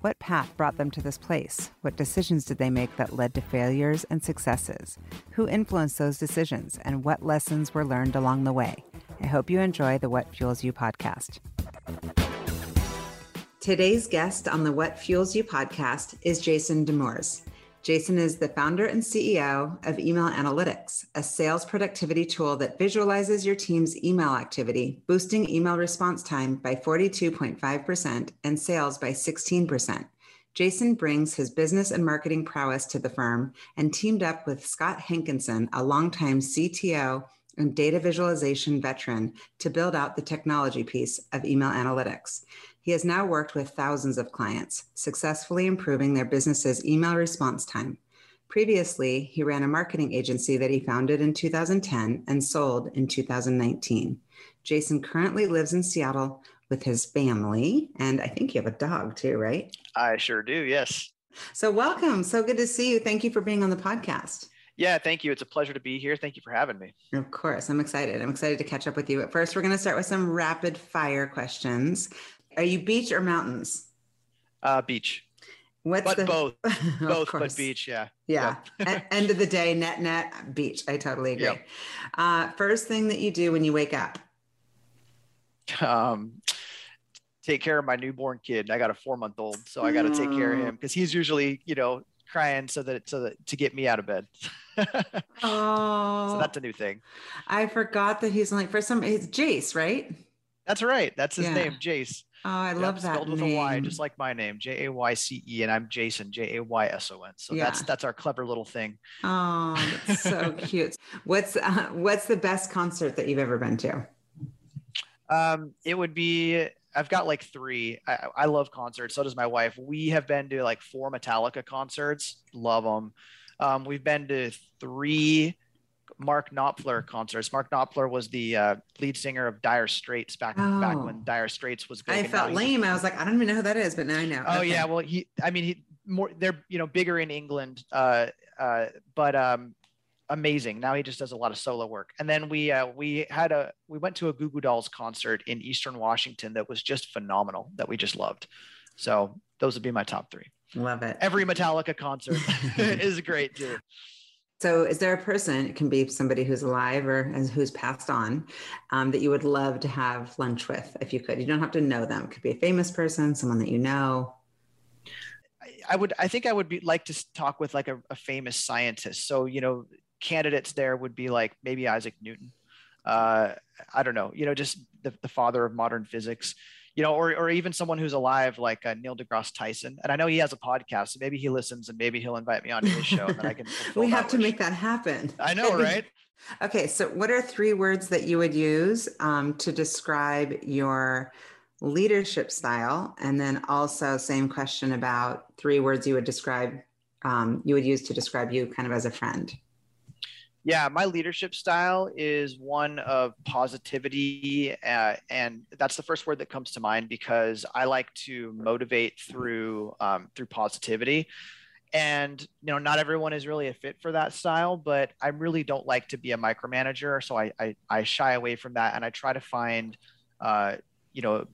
What path brought them to this place? What decisions did they make that led to failures and successes? Who influenced those decisions? And what lessons were learned along the way? I hope you enjoy the What Fuels You podcast. Today's guest on the What Fuels You podcast is Jason DeMers. Jason is the founder and CEO of Email Analytics, a sales productivity tool that visualizes your team's email activity, boosting email response time by 42.5% and sales by 16%. Jason brings his business and marketing prowess to the firm and teamed up with Scott Hankinson, a longtime CTO and data visualization veteran, to build out the technology piece of email analytics. He has now worked with thousands of clients, successfully improving their business's email response time. Previously, he ran a marketing agency that he founded in 2010 and sold in 2019. Jason currently lives in Seattle with his family, and I think you have a dog too, right? I sure do, yes. So, welcome. So good to see you. Thank you for being on the podcast. Yeah, thank you. It's a pleasure to be here. Thank you for having me. Of course. I'm excited. I'm excited to catch up with you. But first, we're going to start with some rapid fire questions. Are you beach or mountains? Uh, beach. What's but the both, both, but beach. Yeah. Yeah. End of the day, net net beach. I totally agree. Yep. Uh, first thing that you do when you wake up. Um, take care of my newborn kid. I got a four month old, so I got to take care of him because he's usually, you know, crying so that so that to get me out of bed. oh, so that's a new thing. I forgot that he's like for some. It's Jace, right? That's right. That's his yeah. name, Jace. Oh, I yep, love that. Spelled with name. a Y, just like my name, J A Y C E, and I'm Jason, J A Y S O N. So yeah. that's that's our clever little thing. Oh, that's so cute. What's uh, what's the best concert that you've ever been to? Um, it would be. I've got like three. I, I love concerts. So does my wife. We have been to like four Metallica concerts. Love them. Um, we've been to three Mark Knopfler concerts. Mark Knopfler was the uh, lead singer of Dire Straits back oh. back when Dire Straits was. I felt lame. I was like, I don't even know who that is, but now I know. Oh okay. yeah, well he, I mean he more they're you know bigger in England, uh, uh, but um, amazing. Now he just does a lot of solo work. And then we uh, we had a we went to a Goo Goo Dolls concert in Eastern Washington that was just phenomenal. That we just loved. So those would be my top three. Love it. Every Metallica concert is great too. So, is there a person, it can be somebody who's alive or who's passed on, um, that you would love to have lunch with if you could? You don't have to know them. It could be a famous person, someone that you know. I would, I think I would be like to talk with like a, a famous scientist. So, you know, candidates there would be like maybe Isaac Newton. Uh, I don't know, you know, just the, the father of modern physics you know, or, or even someone who's alive like uh, Neil deGrasse Tyson. And I know he has a podcast, so maybe he listens and maybe he'll invite me onto his show and I can. we have to wish. make that happen. I know, right? okay, so what are three words that you would use um, to describe your leadership style? And then also, same question about three words you would describe um, you would use to describe you kind of as a friend. Yeah, my leadership style is one of positivity, uh, and that's the first word that comes to mind because I like to motivate through um, through positivity. And you know, not everyone is really a fit for that style, but I really don't like to be a micromanager, so I I, I shy away from that, and I try to find, uh, you know,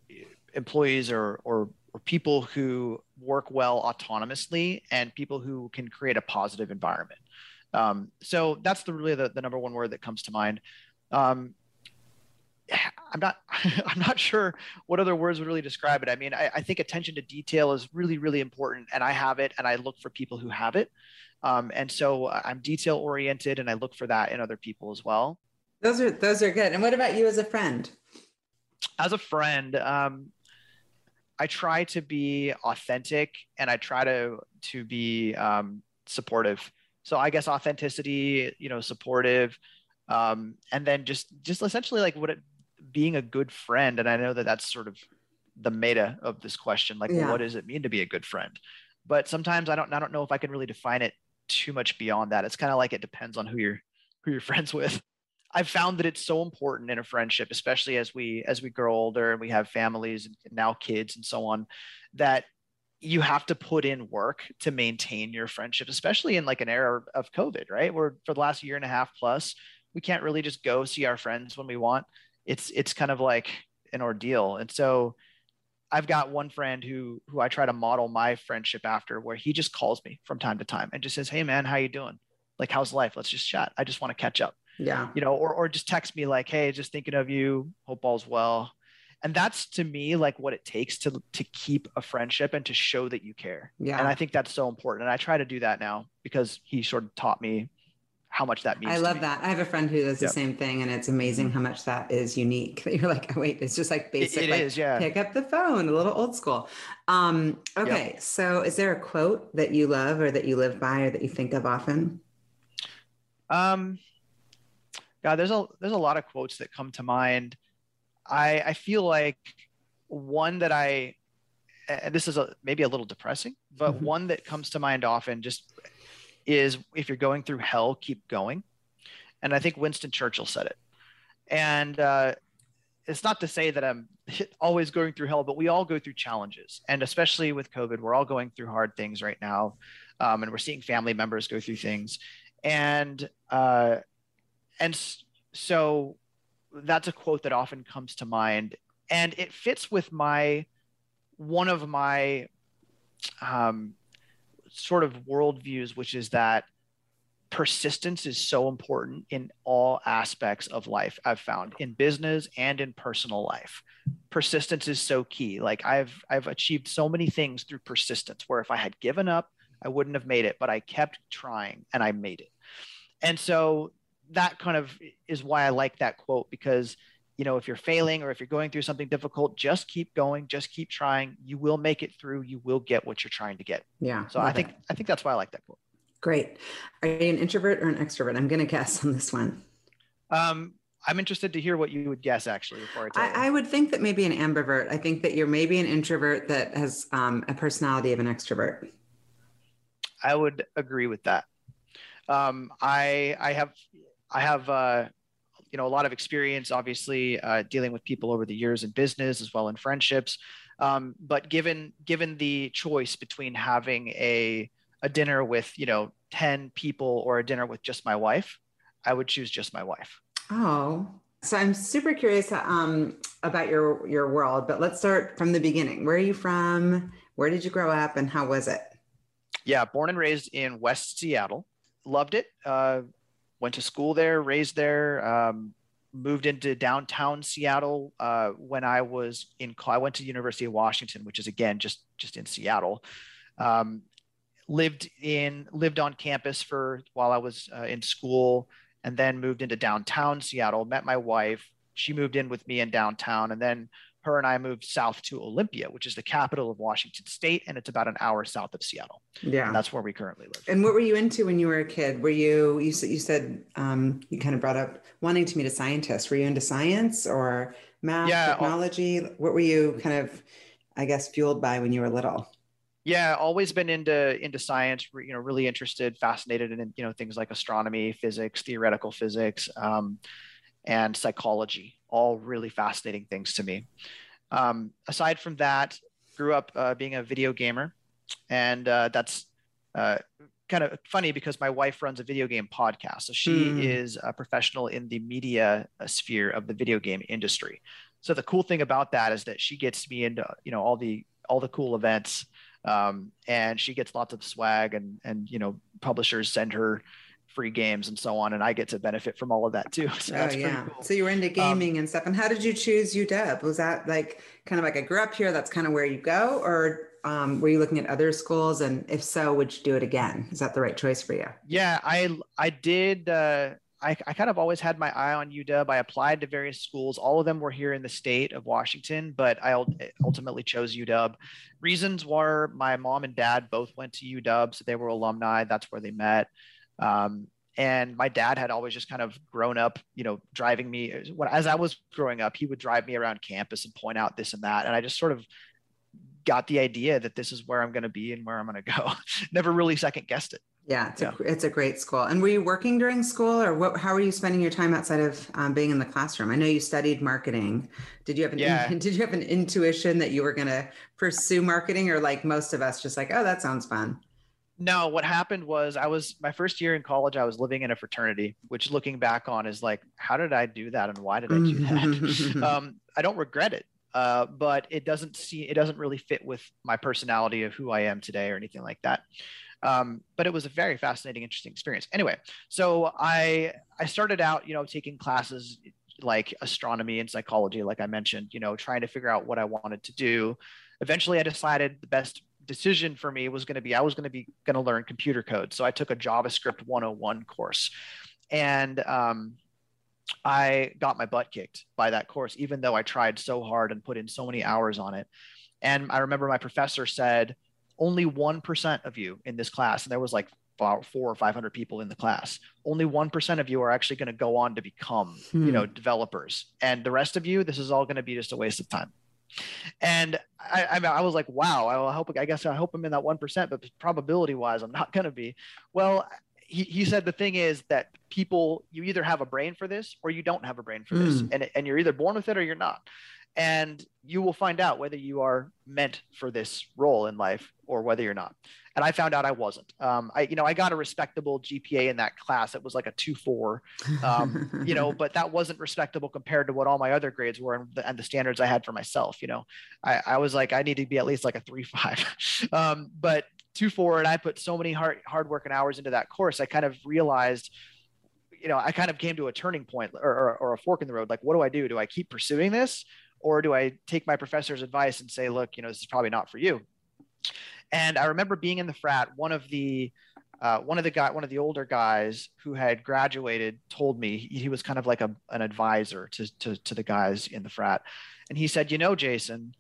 employees or or or people who work well autonomously and people who can create a positive environment. Um, so that's the really the, the number one word that comes to mind. Um, I'm not I'm not sure what other words would really describe it. I mean, I, I, think attention to detail is really, really important and I have it and I look for people who have it. Um, and so I'm detail oriented and I look for that in other people as well. Those are those are good. And what about you as a friend? As a friend, um, I try to be authentic and I try to to be um, supportive so i guess authenticity you know supportive um, and then just just essentially like what it, being a good friend and i know that that's sort of the meta of this question like yeah. what does it mean to be a good friend but sometimes i don't i don't know if i can really define it too much beyond that. It's kind of like it depends on who you're who you're friends with. I've found that it's so important in a friendship, especially as we as we grow older and we have families and now kids and so on, that you have to put in work to maintain your friendship, especially in like an era of COVID, right? Where for the last year and a half plus, we can't really just go see our friends when we want. It's it's kind of like an ordeal. And so I've got one friend who who I try to model my friendship after where he just calls me from time to time and just says, "Hey man, how you doing? Like how's life? Let's just chat. I just want to catch up." Yeah. You know, or or just text me like, "Hey, just thinking of you. Hope all's well." And that's to me like what it takes to to keep a friendship and to show that you care. Yeah. And I think that's so important. And I try to do that now because he sort of taught me how much that means. I love that. I have a friend who does the same thing, and it's amazing how much that is unique. That you're like, oh, wait, it's just like basic. it like, is, yeah. Pick up the phone, a little old school. Um, okay, so is there a quote that you love, or that you live by, or that you think of often? Um, God, there's a there's a lot of quotes that come to mind. I I feel like one that I, and this is a maybe a little depressing, but Mhm. one that comes to mind often just is if you're going through hell, keep going. And I think Winston Churchill said it. And uh, it's not to say that I'm always going through hell, but we all go through challenges. And especially with COVID, we're all going through hard things right now. Um, and we're seeing family members go through things. And uh, and so that's a quote that often comes to mind. And it fits with my one of my um, sort of worldviews, which is that persistence is so important in all aspects of life i've found in business and in personal life persistence is so key like i've i've achieved so many things through persistence where if i had given up i wouldn't have made it but i kept trying and i made it and so that kind of is why i like that quote because you know if you're failing or if you're going through something difficult just keep going just keep trying you will make it through you will get what you're trying to get Yeah. so i think it. i think that's why i like that quote great. Are you an introvert or an extrovert? I'm going to guess on this one. Um, I'm interested to hear what you would guess actually before I. I, I would think that maybe an ambivert. I think that you're maybe an introvert that has um, a personality of an extrovert. I would agree with that. Um, I I have I have uh, you know a lot of experience, obviously uh, dealing with people over the years in business as well in friendships. Um, but given given the choice between having a a dinner with you know ten people or a dinner with just my wife, I would choose just my wife. Oh, so I'm super curious um, about your your world, but let's start from the beginning. Where are you from? Where did you grow up, and how was it? Yeah, born and raised in West Seattle. Loved it. Uh, went to school there, raised there. Um, moved into downtown Seattle uh, when I was in. I went to University of Washington, which is again just just in Seattle. Um, lived in lived on campus for while I was uh, in school, and then moved into downtown Seattle. Met my wife. She moved in with me in downtown, and then her and I moved south to Olympia, which is the capital of Washington State, and it's about an hour south of Seattle. Yeah. And that's where we currently live. And what were you into when you were a kid? Were you you said you said um, you kind of brought up wanting to meet a scientist. Were you into science or math, Yeah, all- technology? What were you kind of, I guess, fueled by when you were little? Yeah, always been into into science. You know, really interested, fascinated in you know things like astronomy, physics, theoretical physics, um, and psychology. All really fascinating things to me. Um, aside from that, grew up uh, being a video gamer, and uh, that's uh, kind of funny because my wife runs a video game podcast. So she Hmm. is a professional in the media uh, sphere of the video game industry. So the cool thing about that is that she gets me into you know all the all the cool events, um, and she gets lots of swag and and you know publishers send her free games and so on, and I get to benefit from all of that too. So oh yeah. cool. So you were into gaming and stuff. And how did you choose UW? Was that like kind of like I grew up here? That's kind of where you go, or um, were you looking at other schools? And if so, would you do it again? Is that the right choice for you? Yeah, I I did. Uh, I I kind of always had my eye on UW. I applied to various schools. All of them were here in the state of Washington, but I ultimately chose UW. Reasons were my mom and dad both went to UW, so they were alumni. That's where they met. Um, and my dad had always just kind of grown up, you know, driving me as I was growing up, he would drive me around campus and point out this and that, and I just sort of got the idea that this is where I'm going to be and where I'm going to go. Never really second guessed it. Yeah, it's, yeah. A, it's a great school. And were you working during school or what, how were you spending your time outside of um, being in the classroom? I know you studied marketing. Did you have an, yeah. did you have an intuition that you were going to pursue marketing or like most of us just like, oh, that sounds fun? No, what happened was I was my first year in college, I was living in a fraternity, which looking back on is like, how did I do that and why did I do that? um, I don't regret it. Uh, but it doesn't see it doesn't really fit with my personality of who I am today or anything like that. Um, but it was a very fascinating, interesting experience. Anyway, so I I started out, you know, taking classes like astronomy and psychology, like I mentioned, you know, trying to figure out what I wanted to do. Eventually, I decided the best decision for me was going to be I was going to be going to learn computer code. So I took a JavaScript 101 course, and um, I got my butt kicked by that course, even though I tried so hard and put in so many hours on it. And I remember my professor said, only 1% of you in this class, and there was like four or 500 people in the class, only 1% of you are actually going to go on to become, hmm. you know, developers. And the rest of you, this is all going to be just a waste of time. And I, I, I was like, wow, I hope, I guess I hope I'm in that 1%, but probability wise, I'm not going to be. Well, he, he said the thing is that people, you either have a brain for this or you don't have a brain for this. Hmm. And, and you're either born with it or you're not and you will find out whether you are meant for this role in life or whether you're not and i found out i wasn't. Um, i you know i got a respectable gpa in that class it was like a 2-4 um, you know but that wasn't respectable compared to what all my other grades were and the, and the standards i had for myself you know. I, I, was like i need to be at least like a 3-5 um, but 2-4 and i put so many hard hard work and hours into that course i kind of realized you know i kind of came to a turning point or, or, or a fork in the road. Like what do i do? Do i keep pursuing this or do I take my professor's advice and say, look, you know, this is probably not for you? And I remember being in the frat, one of the uh, one of the guy, one of the older guys who had graduated told me he, he was kind of like a, an advisor to, to, to the guys in the frat. And he said, you know, Jason,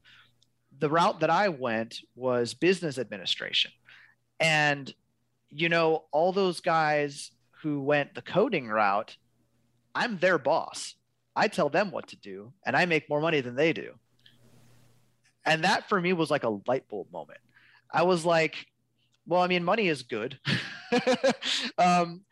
the route that I went was business administration. And, you know, all those guys who went the coding route, I'm their boss. I tell them what to do and I make more money than they do. And that for me was like a light bulb moment. I was like, well, I mean, money is good. um,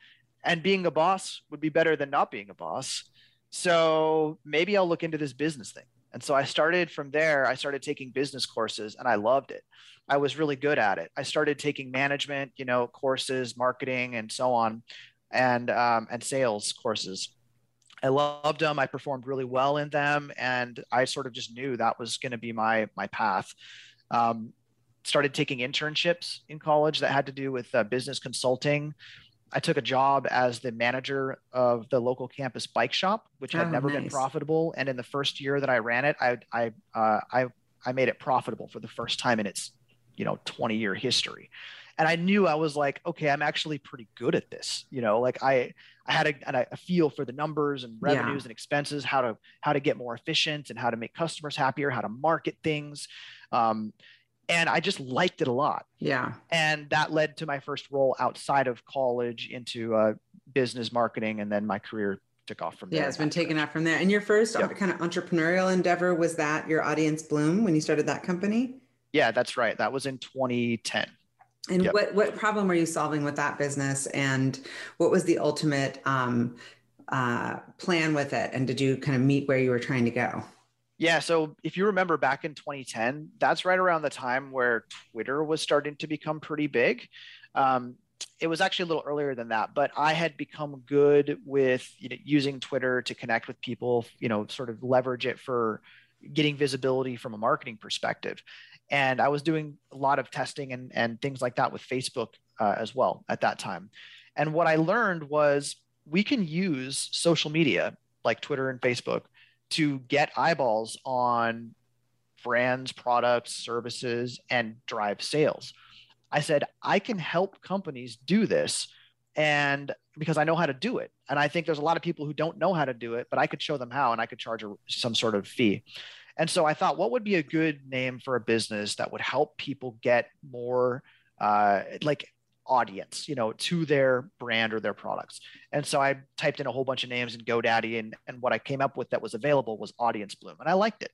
and being a boss would be better than not being a boss. So maybe I'll look into this business thing. And so I started from there. I started taking business courses and I loved it. I was really good at it. I started taking management, you know, courses, marketing, and so on, and um, and sales courses. I loved them. I performed really well in them, and I sort of just knew that was going to be my my path. Um, started taking internships in college that had to do with uh, business consulting. I took a job as the manager of the local campus bike shop, which had oh, never nice. been profitable. And in the first year that I ran it, I I uh, I I made it profitable for the first time in its you know 20 year history and i knew i was like okay i'm actually pretty good at this you know like i i had a, a feel for the numbers and revenues yeah. and expenses how to how to get more efficient and how to make customers happier how to market things um, and i just liked it a lot yeah and that led to my first role outside of college into uh, business marketing and then my career took off from there. Yeah, it's been taken off from there. And your first yep. kind of entrepreneurial endeavor was that your audience bloom when you started that company? Yeah, that's right. That was in 2010. And yep. what what problem were you solving with that business, and what was the ultimate um, uh, plan with it? And did you kind of meet where you were trying to go? Yeah. So if you remember back in 2010, that's right around the time where Twitter was starting to become pretty big. Um, it was actually a little earlier than that, but I had become good with you know, using Twitter to connect with people, you know, sort of leverage it for getting visibility from a marketing perspective and I was doing a lot of testing and, and things like that with Facebook uh, as well at that time. And what I learned was we can use social media like Twitter and Facebook to get eyeballs on brands, products, services, and drive sales. I said, I can help companies do this. And because I know how to do it. And I think there's a lot of people who don't know how to do it, but I could show them how and I could charge a, some sort of fee. And so I thought, what would be a good name for a business that would help people get more uh, like audience, you know, to their brand or their products. And so I typed in a whole bunch of names in GoDaddy, and, and what I came up with that was available was Audience Bloom, and I liked it.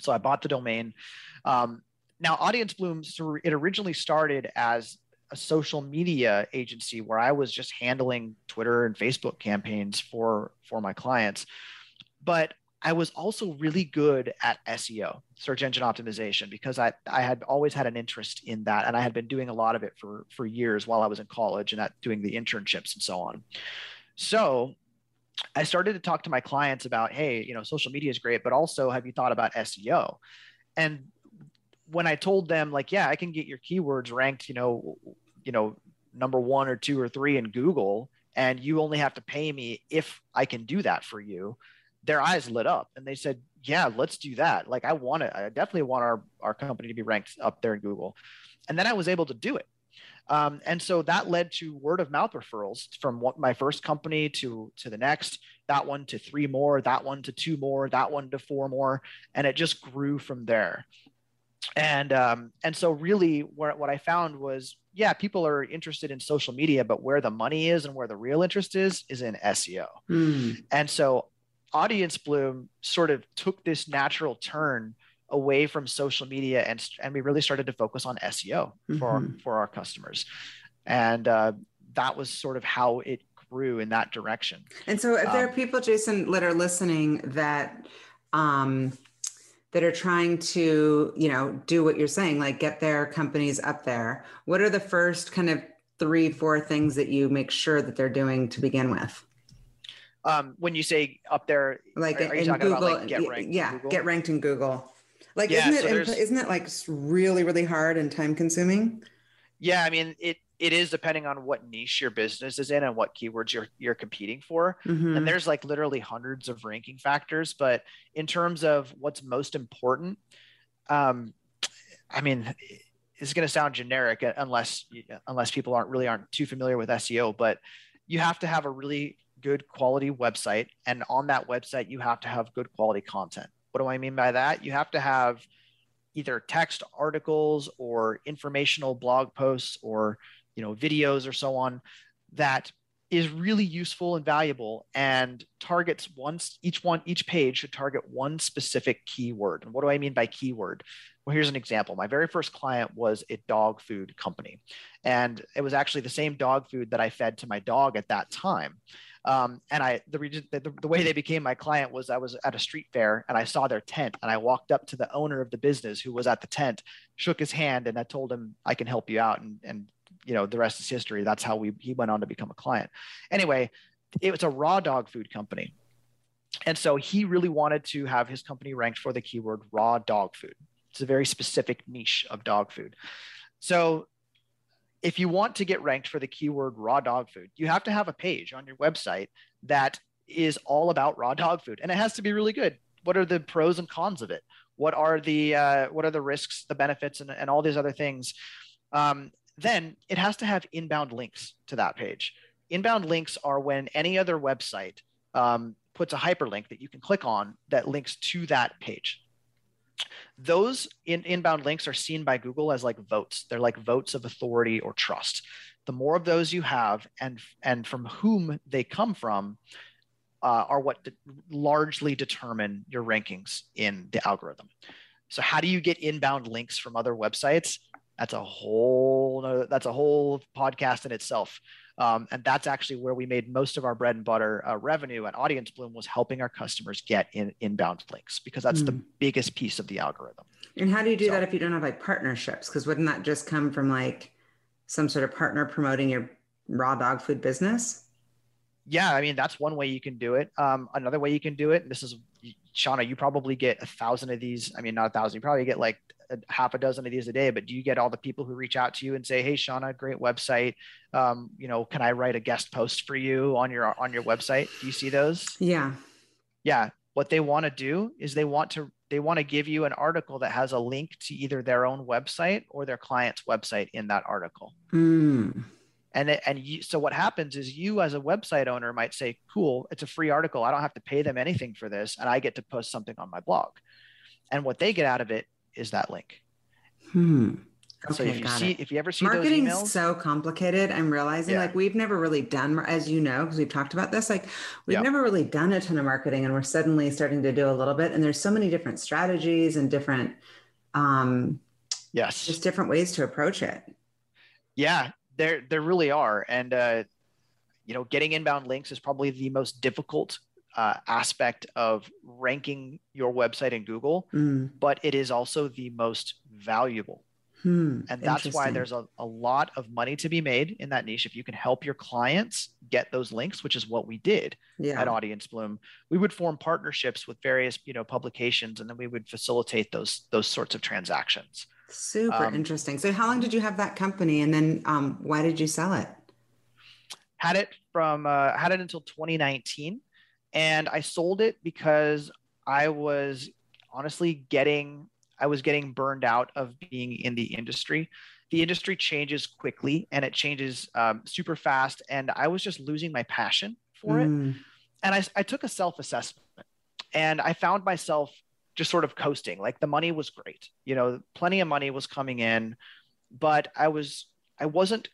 So I bought the domain. Um, now, Audience Bloom, it originally started as a social media agency where I was just handling Twitter and Facebook campaigns for for my clients. But I was also really good at SEO, search engine optimization, because I, I had always had an interest in that. And I had been doing a lot of it for, for years while I was in college and at doing the internships and so on. So I started to talk to my clients about, hey, you know, social media is great, but also have you thought about SEO? And when I told them, like, yeah, I can get your keywords ranked, you know, you know, number one or two or three in Google, and you only have to pay me if I can do that for you their eyes lit up and they said, yeah, let's do that. Like I want it. I definitely want our, our company to be ranked up there in Google. And then I was able to do it. Um, and so that led to word of mouth referrals from what my first company to to the next that one to three more that one to two more that one to four more and it just grew from there and um, and so really what, what i found was yeah people are interested in social media but where the money is and where the real interest is is in seo mm. and so audience bloom sort of took this natural turn away from social media and and we really started to focus on SEO mm-hmm. for our, for our customers, and uh, that was sort of how it grew in that direction. And so, if um, there are um, people, Jason, that are listening that um, that are trying to, you know, do what you're saying, like get their companies up there, what are the first kind of three, four things that you make sure that they're doing to begin with? Um, when you say up there, like are, are in Google, about, like, get ranked yeah, get ranked in Google. Like, yeah, isn't it, so isn't it like really, really hard and time consuming? Yeah. I mean, it, it is depending on what niche your business is in and what keywords you're you're competing for. Mm-hmm. And there's like literally hundreds of ranking factors, but in terms of what's most important, um, I mean, it's going to sound generic unless unless people aren't really aren't too familiar with SEO, but you have to have a really good quality website. And on that website, you have to have good quality content. What do I mean by that? You have to have either text articles or informational blog posts or you know videos or so on that is really useful and valuable and targets once each one each page should target one specific keyword and what do i mean by keyword well here's an example my very first client was a dog food company and it was actually the same dog food that i fed to my dog at that time um, and I, the, the, the way they became my client was I was at a street fair and I saw their tent and I walked up to the owner of the business who was at the tent, shook his hand, and I told him I can help you out. And, and you know, the rest is history. That's how we, he went on to become a client. Anyway, it was a raw dog food company. And so he really wanted to have his company ranked for the keyword raw dog food. It's a very specific niche of dog food. So if you want to get ranked for the keyword raw dog food, you have to have a page on your website that is all about raw dog food, and it has to be really good. What are the pros and cons of it? What are the uh, what are the risks, the benefits, and, and all these other things? Um, then it has to have inbound links to that page. Inbound links are when any other website um, puts a hyperlink that you can click on that links to that page those in, inbound links are seen by Google as like votes. They're like votes of authority or trust. The more of those you have, and and from whom they come from, uh, are what de- largely determine your rankings in the algorithm. So, how do you get inbound links from other websites? That's a whole that's a whole podcast in itself. Um, and that's actually where we made most of our bread and butter uh, revenue and audience bloom was helping our customers get in inbound links because that's mm. the hmm. biggest piece of the algorithm. And how do you do so, that if you don't have like partnerships? Because wouldn't that just come from like some sort of partner promoting your raw dog food business? Yeah, I mean that's one way you can do it. Um, another way you can do it. And this is Shauna. You probably get a thousand of these. I mean, not a thousand. You probably get like a half a dozen of these a day, but do you get all the people who reach out to you and say, "Hey, Shauna, great website. Um, you know, can I write a guest post for you on your on your website?" Do you see those? Yeah, yeah. What they want to do is they want to they want to give you an article that has a link to either their own website or their client's website in that article. Mm. And it, and you, so what happens is you as a website owner might say, "Cool, it's a free article. I don't have to pay them anything for this, and I get to post something on my blog." And what they get out of it is that link. Hmm. Okay, so if you see, it. if you ever see marketing those emails, so complicated. I'm realizing yeah. like we've never really done, as you know, because we've talked about this. Like we've yeah. never really done a ton of marketing, and we're suddenly starting to do a little bit. And there's so many different strategies and different, um, yes, just different ways to approach it. Yeah, there there really are, and uh, you know, getting inbound links is probably the most difficult uh, aspect of ranking your website in Google, mm. but it is also the most valuable. Hmm, and that's why there's a, a lot of money to be made in that niche. If you can help your clients get those links, which is what we did yeah. at Audience Bloom, we would form partnerships with various, you know, publications, and then we would facilitate those those sorts of transactions. Super um, interesting. So, how long did you have that company, and then um, why did you sell it? Had it from uh, had it until 2019, and I sold it because I was honestly getting I was getting burned out of being in the industry. The industry changes quickly and it changes um, super fast. And I was just losing my passion for mm. it. And I, I took a self assessment and I found myself just sort of coasting. Like the money was great, you know, plenty of money was coming in, but I was, I wasn't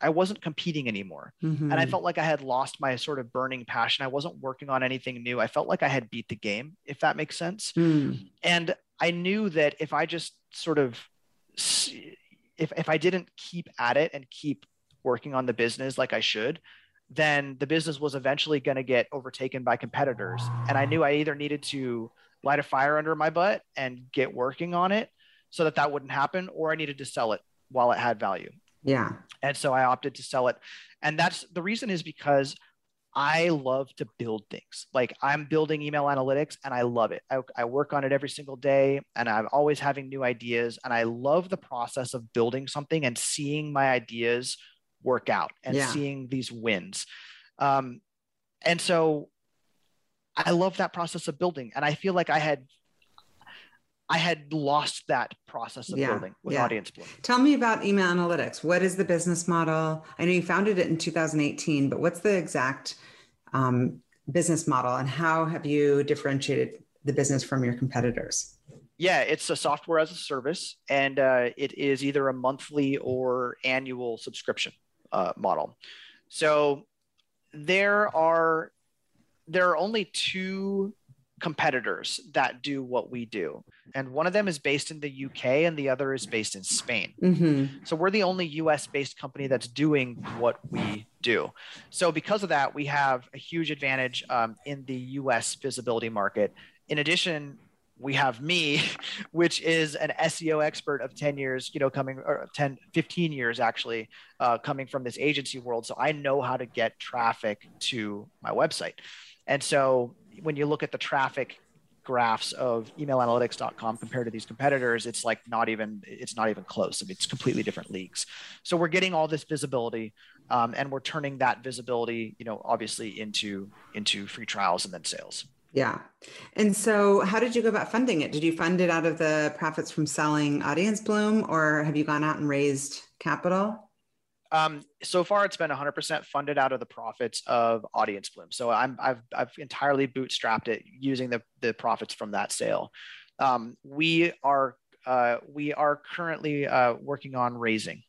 I wasn't competing anymore. Mm-hmm. And I mm-hmm. felt like I had lost my sort of burning passion. I wasn't working on anything new. I felt like I had beat the game, if that makes sense. Mm. And I knew that if I just sort of if if I didn't keep at it and keep working on the business like I should, then the business was eventually going to get overtaken by competitors. And I knew I either needed to light a fire under my butt and get working on it so that that wouldn't happen, or I needed to sell it while it had value. Yeah. And so I opted to sell it. And that's the reason is because I love to build things. Like I'm building email analytics and I love it. I, I, work on it every single day and I'm always having new ideas. And I love the process of building something and seeing my ideas work out and yeah. seeing these wins. Um, and so I love that process of building. And I feel like I had I had lost that process of yeah, building with yeah. Audience Bloom. Tell me about email analytics. What is the business model? I know you founded it in 2018, but what's the exact um, business model and how have you differentiated the business from your competitors? Yeah, it's a software as a service, and uh, it is either a monthly or annual subscription uh, model. So there are there are only two competitors that do what we do. And one of them is based in the UK and the other is based in Spain. Mm-hmm. So we're the only US based company that's doing what we do. So because of that, we have a huge advantage um, in the US visibility market. In addition, we have me, which is an SEO expert of 10 years, you know, coming or 10, 15 years actually, uh, coming from this agency world. So I know how to get traffic to my website. And so when you look at the traffic graphs of emailanalytics.com compared to these competitors it's like not even it's not even close. I mean, it's completely different leagues. So we're getting all this visibility um, and we're turning that visibility you know obviously into into free trials and then sales. Yeah. And so how did you go about funding it? Did you fund it out of the profits from selling audience bloom or have you gone out and raised capital um, so far, it's been 100% funded out of the profits of Audience Bloom. So I'm, I've, I've entirely bootstrapped it using the, the profits from that sale. Um, we are uh, we are currently uh, working on raising.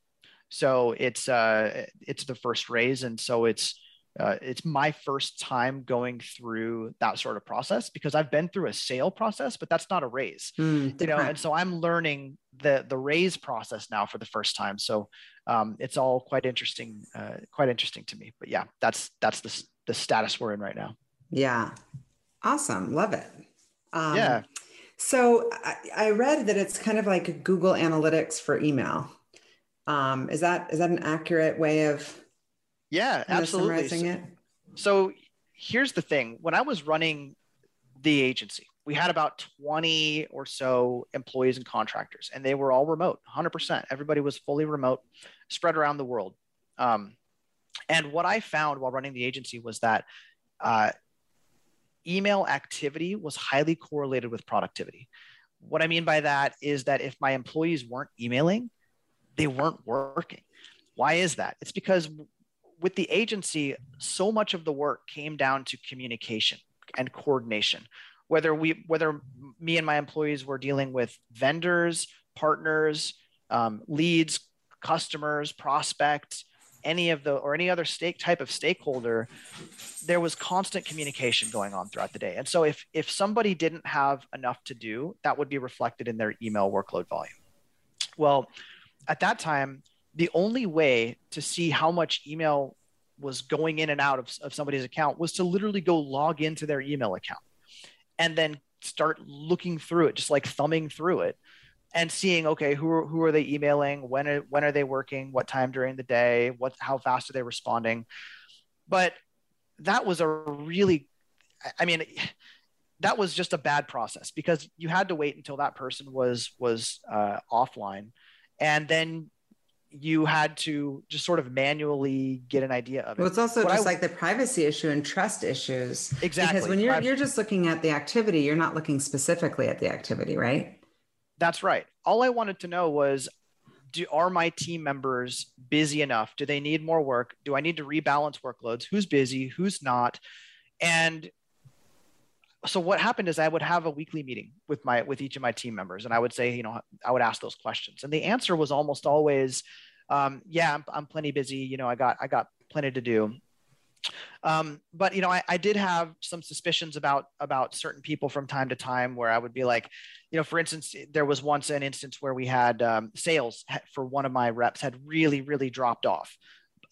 So it's uh, it's the first raise, and so it's uh, it's my first time going through that sort of process because I've been through a sale process, but that's not a raise, mm, you know. And so I'm learning the the raise process now for the first time. So um, it's all quite interesting, uh, quite interesting to me. But yeah, that's that's the the status we're in right now. Yeah, awesome, love it. Um, yeah. So I, I read that it's kind of like Google Analytics for email. Um, is that is that an accurate way of yeah, absolutely. So, so here's the thing when I was running the agency, we had about 20 or so employees and contractors, and they were all remote 100%. Everybody was fully remote, spread around the world. Um, and what I found while running the agency was that uh, email activity was highly correlated with productivity. What I mean by that is that if my employees weren't emailing, they weren't working. Why is that? It's because with the agency, so much of the work came down to communication and coordination. Whether we, whether me and my employees were dealing with vendors, partners, um, leads, customers, prospects, any of the or any other stake type of stakeholder, there was constant communication going on throughout the day. And so if if somebody didn't have enough to do, that would be reflected in their email workload volume. Well, at that time, the only way to see how much email was going in and out of, of somebody's account was to literally go log into their email account and then start looking through it, just like thumbing through it and seeing, okay, who are, who are they emailing? When are, when are they working? What time during the day? What, how fast are they responding? But that was a really, I mean, that was just a bad process because you had to wait until that person was was uh, offline, and then you had to just sort of manually get an idea of it. Well, it's also what just I, like the privacy issue and trust issues. Exactly. Because when you're you're just looking at the activity, you're not looking specifically at the activity, right? That's right. All I wanted to know was do are my team members busy enough? Do they need more work? Do I need to rebalance workloads? Who's busy? Who's not? And so what happened is I would have a weekly meeting with my with each of my team members, and I would say, you know, I would ask those questions, and the answer was almost always, um, "Yeah, I'm, I'm plenty busy. You know, I got I got plenty to do." Um, but you know, I, I did have some suspicions about about certain people from time to time, where I would be like, you know, for instance, there was once an instance where we had um, sales for one of my reps had really really dropped off.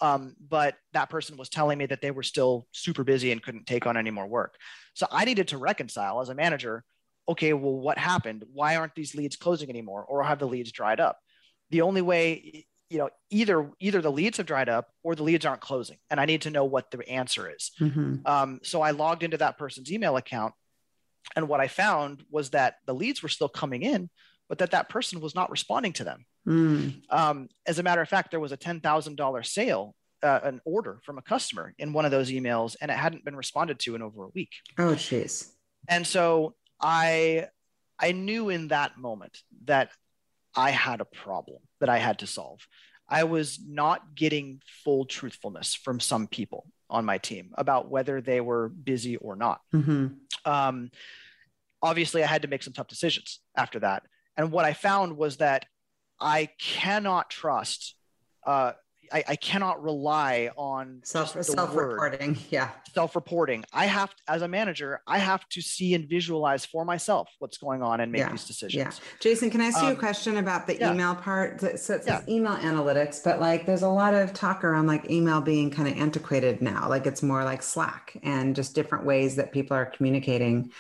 Um, but that person was telling me that they were still super busy and couldn't take on any more work. So I needed to reconcile as a manager. Okay, well, what happened? Why aren't these leads closing anymore, or have the leads dried up? The only way, you know, either either the leads have dried up or the leads aren't closing, and I need to know what the answer is. Mm-hmm. Um, so I logged into that person's email account, and what I found was that the leads were still coming in, but that that person was not responding to them. Mm. Um, as a matter of fact, there was a $10,000 sale, uh, an order from a customer in one of those emails, and it hadn't been responded to in over a week. Oh, jeez. And so I, I knew in that moment that I had a problem that I had to solve. I was not getting full truthfulness from some people on my team about whether they were busy or not. Mm-hmm. Um, obviously, I had to make some tough decisions after that. And what I found was that I cannot trust. Uh, I, I, cannot rely on self self reporting. Yeah, self reporting. I have, as a manager, I have to see and visualize for myself what's going on and make yeah. these decisions. Yeah, Jason, can I ask um, you a um, question about the yeah. email part? So it says yeah. email analytics, but like there's a lot of talk around like email being kind of antiquated now. Like it's more like Slack and just different ways that people are communicating.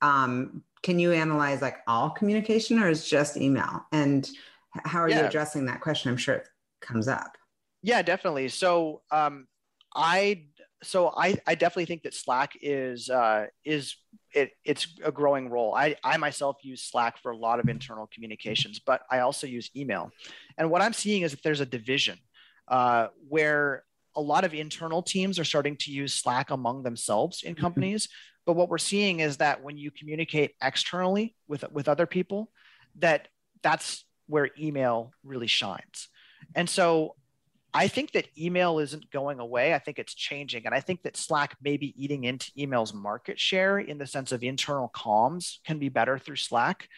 Um, can you analyze like all communication or is just email? And how are yeah. you addressing that question? I'm sure it comes up. Yeah, definitely. So um, I so I, I definitely think that Slack is uh, is it, it's a growing role. I, I myself use Slack for a lot of internal communications, but I also use email. And what I'm seeing is that there's a division uh, where a lot of internal teams are starting to use Slack among themselves in mm-hmm. companies, but what we're seeing is that when you communicate externally with, with other people, that that's where email really shines. And so I think that email isn't going away. I think it's changing. And I think that Slack may be eating into email's market share in the sense of internal comms can be better through Slack.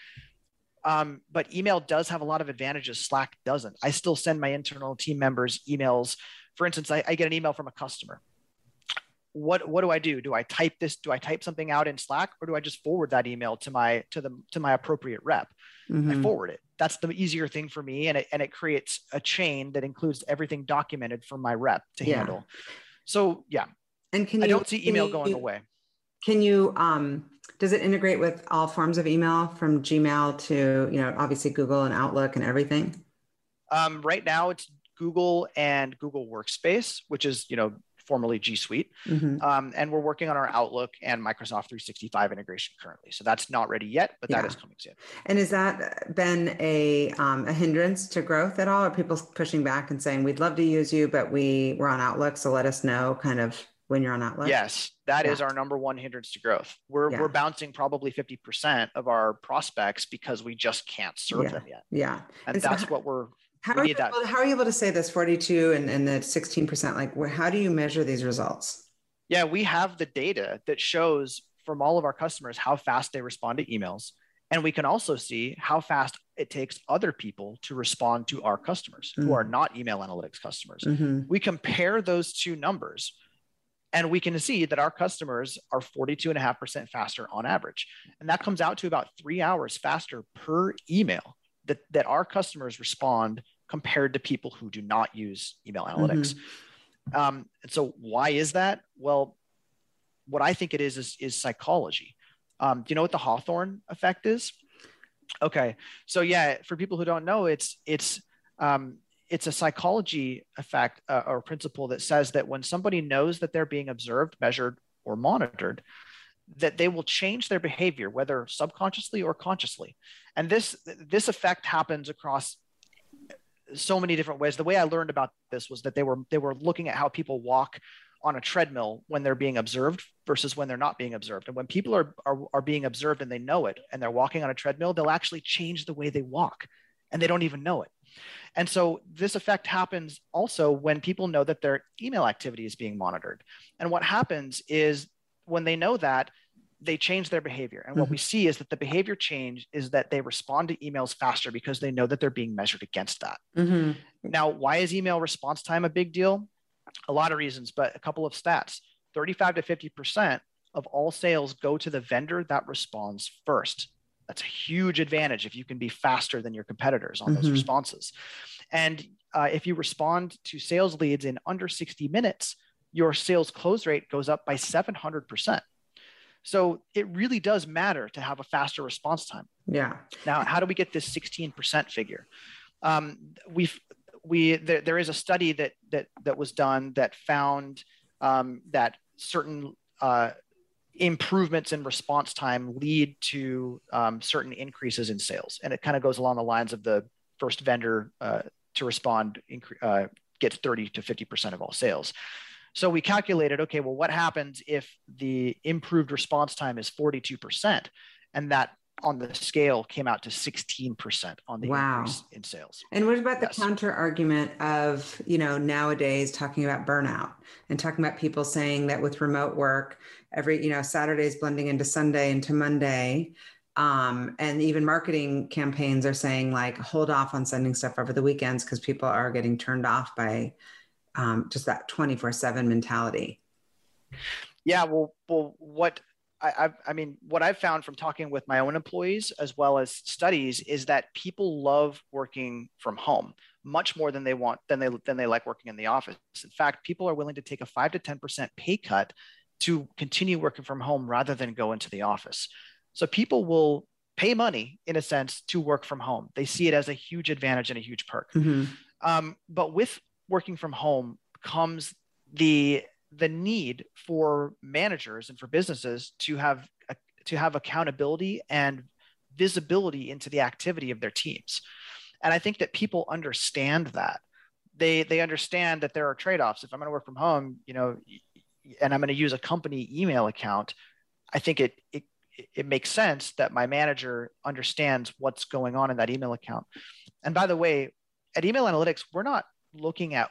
Um, but email does have a lot of advantages Slack doesn't. I still send my internal team members emails. For instance, I, I get an email from a customer what what do I do? Do I type this? Do I type something out in Slack, or do I just forward that email to my to the to my appropriate rep? Mm-hmm. I forward it. That's the easier thing for me, and it and it creates a chain that includes everything documented for my rep to yeah. handle. So yeah, and can you, I don't see email you, going away. Can you? Um, does it integrate with all forms of email from Gmail to you know obviously Google and Outlook and everything? Um, right now, it's Google and Google Workspace, which is you know formerly G Suite. Mm-hmm. Um, and we're working on our Outlook and Microsoft 365 integration currently. So that's not ready yet, but that yeah. is coming soon. And has that been a, um, a hindrance to growth at all? Are people pushing back and saying, we'd love to use you, but we, we're on Outlook, so let us know kind of when you're on Outlook? Yes, that yeah. is our number one hindrance to growth. We're, yeah. we're bouncing probably 50% of our prospects because we just can't serve them yet. Yeah. And, and so that's what we're how are, you able, how are you able to say this 42 and, and the 16%? Like, where, how do you measure these results? Yeah, we have the data that shows from all of our customers how fast they respond to emails. And we can also see how fast it takes other people to respond to our customers mm-hmm. who are not email analytics customers. Mm-hmm. We compare those two numbers and we can see that our customers are 42.5% faster on average. And that comes out to about three hours faster per email that, that our customers respond compared to people who do not use email analytics. Mm-hmm. Um, and so, why is that? Well, what I think it is is, is psychology. Um, do you know what the Hawthorne effect is? Okay, so yeah, for people who don't know, it's it's um, it's a psychology effect uh, or principle that says that when somebody knows that they're being observed, measured, or monitored, that they will change their behavior, whether subconsciously or consciously. And this this effect happens across so many different ways. The way I learned about this was that they were they were looking at how people walk on a treadmill when they're being observed versus when they're not being observed. And when people are, are, are being observed and they know it and they're walking on a treadmill, they'll actually change the way they walk and they don't even know it. And so this effect happens also when people know that their email activity is being monitored. And what happens is when they know that, they change their behavior. And what mm-hmm. we see is that the behavior change is that they respond to emails faster because they know that they're being measured against that. Mm-hmm. Now, why is email response time a big deal? A lot of reasons, but a couple of stats 35 to 50% of all sales go to the vendor that responds first. That's a huge advantage if you can be faster than your competitors on mm-hmm. those responses. And uh, if you respond to sales leads in under 60 minutes, your sales close rate goes up by 700%. So it really does matter to have a faster response time. Yeah. Now, how do we get this 16% figure? Um, we've we there, there is a study that that that was done that found um, that certain uh, improvements in response time lead to um, certain increases in sales, and it kind of goes along the lines of the first vendor uh, to respond uh, gets 30 to 50 percent of all sales. So we calculated, okay, well, what happens if the improved response time is 42%? And that on the scale came out to 16% on the wow. increase in sales. And what about yes. the counter argument of, you know, nowadays talking about burnout and talking about people saying that with remote work, every, you know, Saturday's blending into Sunday into Monday. Um, and even marketing campaigns are saying like hold off on sending stuff over the weekends because people are getting turned off by um, just that 24 7 mentality. Yeah, well, well, what I, I, mean, what I've found from talking with my own employees as well as studies is that people love working from home much more than they want than they than they like working in the office. In fact, people are willing to take a five to ten percent pay cut to continue working from home rather than go into the office. So people will pay money in a sense to work from home. They see it as a huge advantage and a huge perk. Mm-hmm. Um, but with working from home comes the the need for managers and for businesses to have to have accountability and visibility into the activity of their teams. And i think that people understand that. They they understand that there are trade-offs. If i'm going to work from home you know and i'm going to use a company email account i think it it it makes sense that my manager understands what's going on in that email account. And by the way at email analytics we're not looking at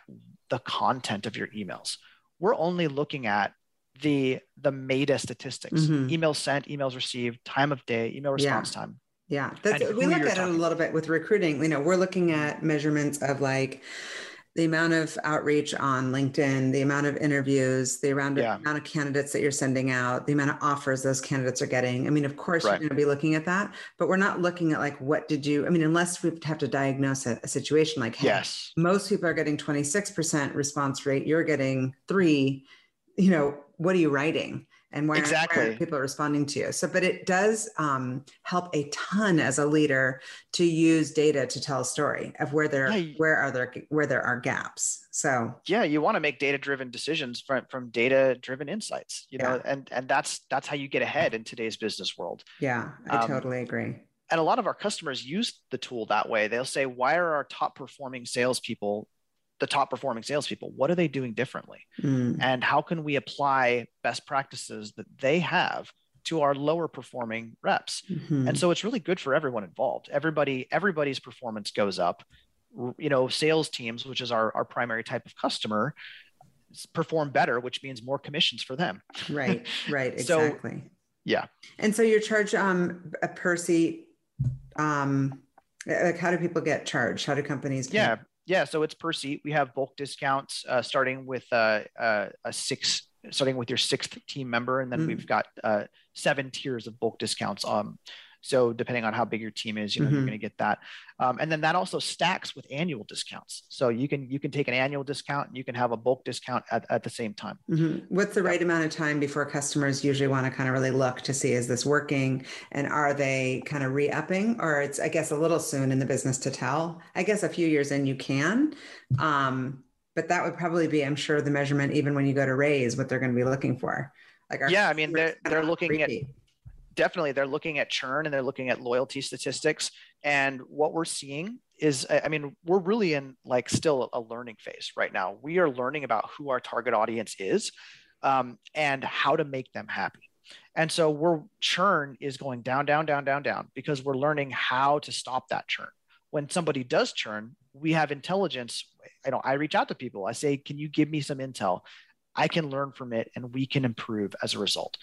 the content of your emails we're only looking at the the meta statistics mm-hmm. emails sent emails received time of day email response yeah. time yeah that's we look at it a little bit with recruiting you know we're looking at measurements of like the amount of outreach on LinkedIn, the amount of interviews, the amount of, yeah. amount of candidates that you're sending out, the amount of offers those candidates are getting. I mean, of course, right. you're going to be looking at that, but we're not looking at like, what did you, I mean, unless we have to diagnose a, a situation like, hey, yes. most people are getting 26% response rate, you're getting three, you know, what are you writing? And where, exactly. where people are responding to you. So, but it does um, help a ton as a leader to use data to tell a story of where there yeah. where are there where there are gaps. So yeah, you want to make data driven decisions from from data driven insights. You know, yeah. and and that's that's how you get ahead in today's business world. Yeah, I um, totally agree. And a lot of our customers use the tool that way. They'll say, "Why are our top performing salespeople the top performing salespeople. What are they doing differently? Mm. And how can we apply best practices that they have to our lower performing reps? Mm-hmm. And so it's really good for everyone involved. Everybody, everybody's performance goes up. You know, sales teams, which is our, our primary type of customer, perform better, which means more commissions for them. Right, right, exactly. so, yeah. And so you're charged um, a per seat. Um, like how do people get charged? How do companies? Pay? Yeah, yeah, so it's per seat. We have bulk discounts uh, starting with uh, uh, a six, starting with your sixth team member, and then mm. we've got uh, seven tiers of bulk discounts. Um, So depending on how big your team is, you know, mm-hmm. you're going to get that. Um, and then that also stacks with annual discounts. So you can you can take an annual discount and you can have a bulk discount at, at the same time. Mm-hmm. What's the right amount of time before customers usually want to kind of really look to see is this working and are they kind of re-upping or it's I guess a little soon in the business to tell. I guess a few years in you can. Um, but that would probably be, I'm sure, the measurement even when you go to raise what they're going to be looking for. Like yeah, I mean they're they're looking repeat. at definitely they're looking at churn and they're looking at loyalty statistics. And what we're seeing is i mean we're really in like still a learning phase right now. We are learning about who our target audience is um, and how to make them happy. And so we're churn is going down down down down down because we're learning how to stop that churn. When somebody does churn we have intelligence. I know i reach out to people. I say can you give me some intel? I can learn from it and we can improve as a result.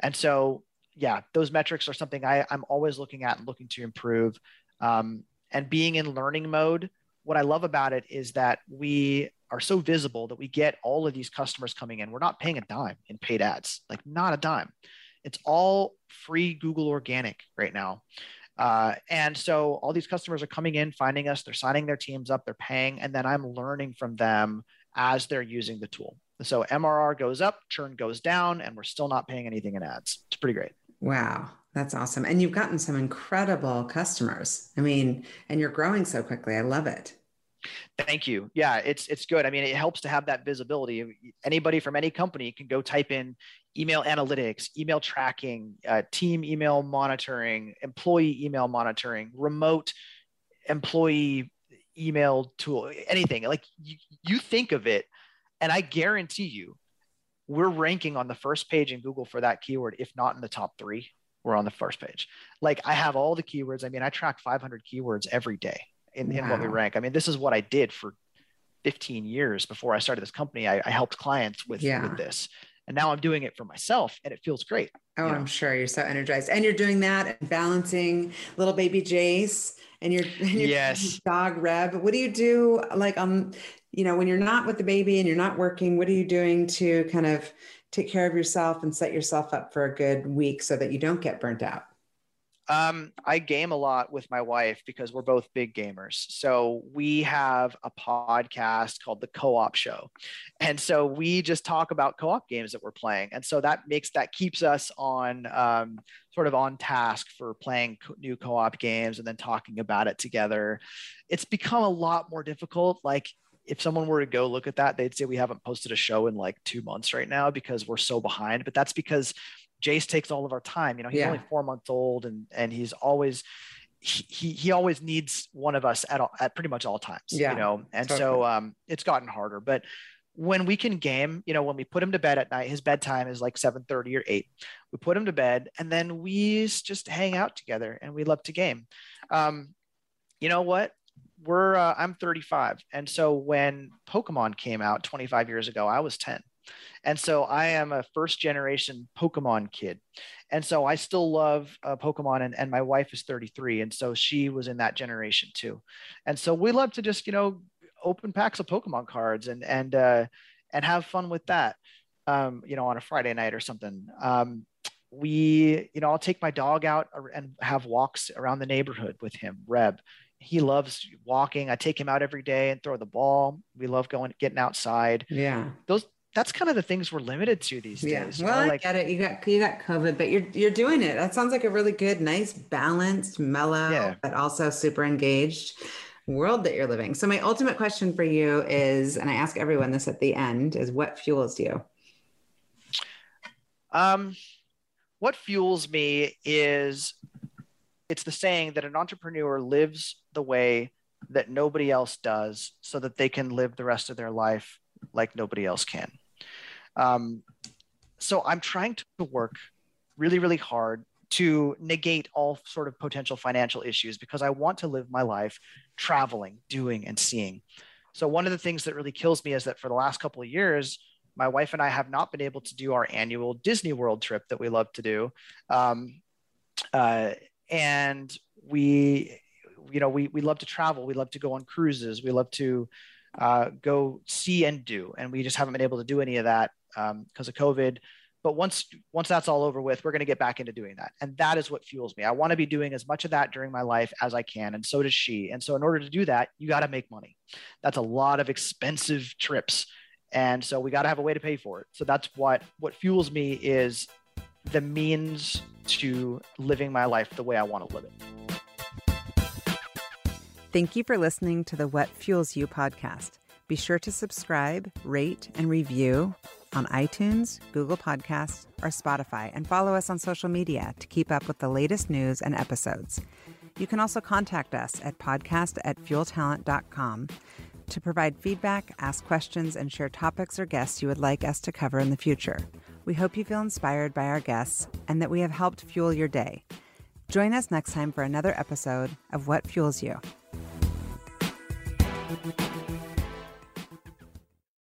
And so yeah, those metrics are something I, I'm always looking at and looking to improve. Um, and being in learning mode, what I love about it is that we are so visible that we get all of these customers coming in. We're not paying a dime in paid ads, like not a dime. It's all free Google organic right now. Uh, and so all these customers are coming in, finding us, they're signing their teams up, they're paying, and then I'm learning from them as they're using the tool. So MRR goes up, churn goes down, and we're still not paying anything in ads. It's pretty great. Wow, that's awesome. And you've gotten some incredible customers. I mean, and you're growing so quickly. I love it. Thank you. Yeah, it's it's good. I mean, it helps to have that visibility. Anybody from any company can go type in email analytics, email tracking, uh, team email monitoring, employee email monitoring, remote employee email tool, anything. Like you, you think of it, and I guarantee you, we're ranking on the first page in Google for that keyword, if not in the top three, we're on the first page. Like I have all the keywords. I mean, I track 500 keywords every day in, wow. in what we rank. I mean, this is what I did for 15 years before I started this company. I, I helped clients with, yeah. with this. And now I'm doing it for myself and it feels great. Oh, you know? I'm sure you're so energized. And you're doing that and balancing little baby Jace and your, and your yes. dog Reb. What do you do like um you know when you're not with the baby and you're not working what are you doing to kind of take care of yourself and set yourself up for a good week so that you don't get burnt out um, I game a lot with my wife because we're both big gamers. So we have a podcast called The Co op Show. And so we just talk about co op games that we're playing. And so that makes that keeps us on um, sort of on task for playing new co op games and then talking about it together. It's become a lot more difficult. Like if someone were to go look at that, they'd say we haven't posted a show in like two months right now because we're so behind. But that's because Jace takes all of our time. You know, he's yeah. only four months old, and and he's always he he always needs one of us at all, at pretty much all times. Yeah, you know, and totally. so um, it's gotten harder. But when we can game, you know, when we put him to bed at night, his bedtime is like seven thirty or eight. We put him to bed, and then we just hang out together, and we love to game. Um, you know what? We're uh, I'm 35, and so when Pokemon came out 25 years ago, I was 10, and so I am a first generation Pokemon kid, and so I still love uh, Pokemon, and, and my wife is 33, and so she was in that generation too, and so we love to just you know open packs of Pokemon cards and and uh, and have fun with that, um, you know, on a Friday night or something. Um, we, you know, I'll take my dog out and have walks around the neighborhood with him, Reb he loves walking. I take him out every day and throw the ball. We love going getting outside. Yeah. Those that's kind of the things we're limited to these yeah. days. Well? I like, get it. You got you got COVID, but you're you're doing it. That sounds like a really good, nice, balanced, mellow, yeah. but also super engaged world that you're living. So my ultimate question for you is, and I ask everyone this at the end, is what fuels you? Um, what fuels me is it's the saying that an entrepreneur lives the way that nobody else does so that they can live the rest of their life like nobody else can. Um, so I'm trying to work really, really hard to negate all sort of potential financial issues because I want to live my life traveling, doing, and seeing. So one of the things that really kills me is that for the last couple of years, my wife and I have not been able to do our annual Disney World trip that we love to do. Um, uh, and we you know we, we love to travel. We love to go on cruises. We love to uh, go see and do. And we just haven't been able to do any of that because um, of covid. But once once that's all over with we're going to get back into doing that. And that is what fuels me. I want to be doing as much of that during my life as i can and so does she. And so in order to do that you got to make money. That's a lot of expensive trips. And so we got to have a way to pay for it. So that's what what fuels me is the means to living my life the way i want to live it thank you for listening to the what fuels you podcast be sure to subscribe rate and review on iTunes, Google Podcasts, or Spotify, and follow us on social media to keep up with the latest news and episodes. You can also contact us at podcast at fueltalent.com to provide feedback, ask questions, and share topics or guests you would like us to cover in the future. We hope you feel inspired by our guests and that we have helped fuel your day. Join us next time for another episode of What Fuels You.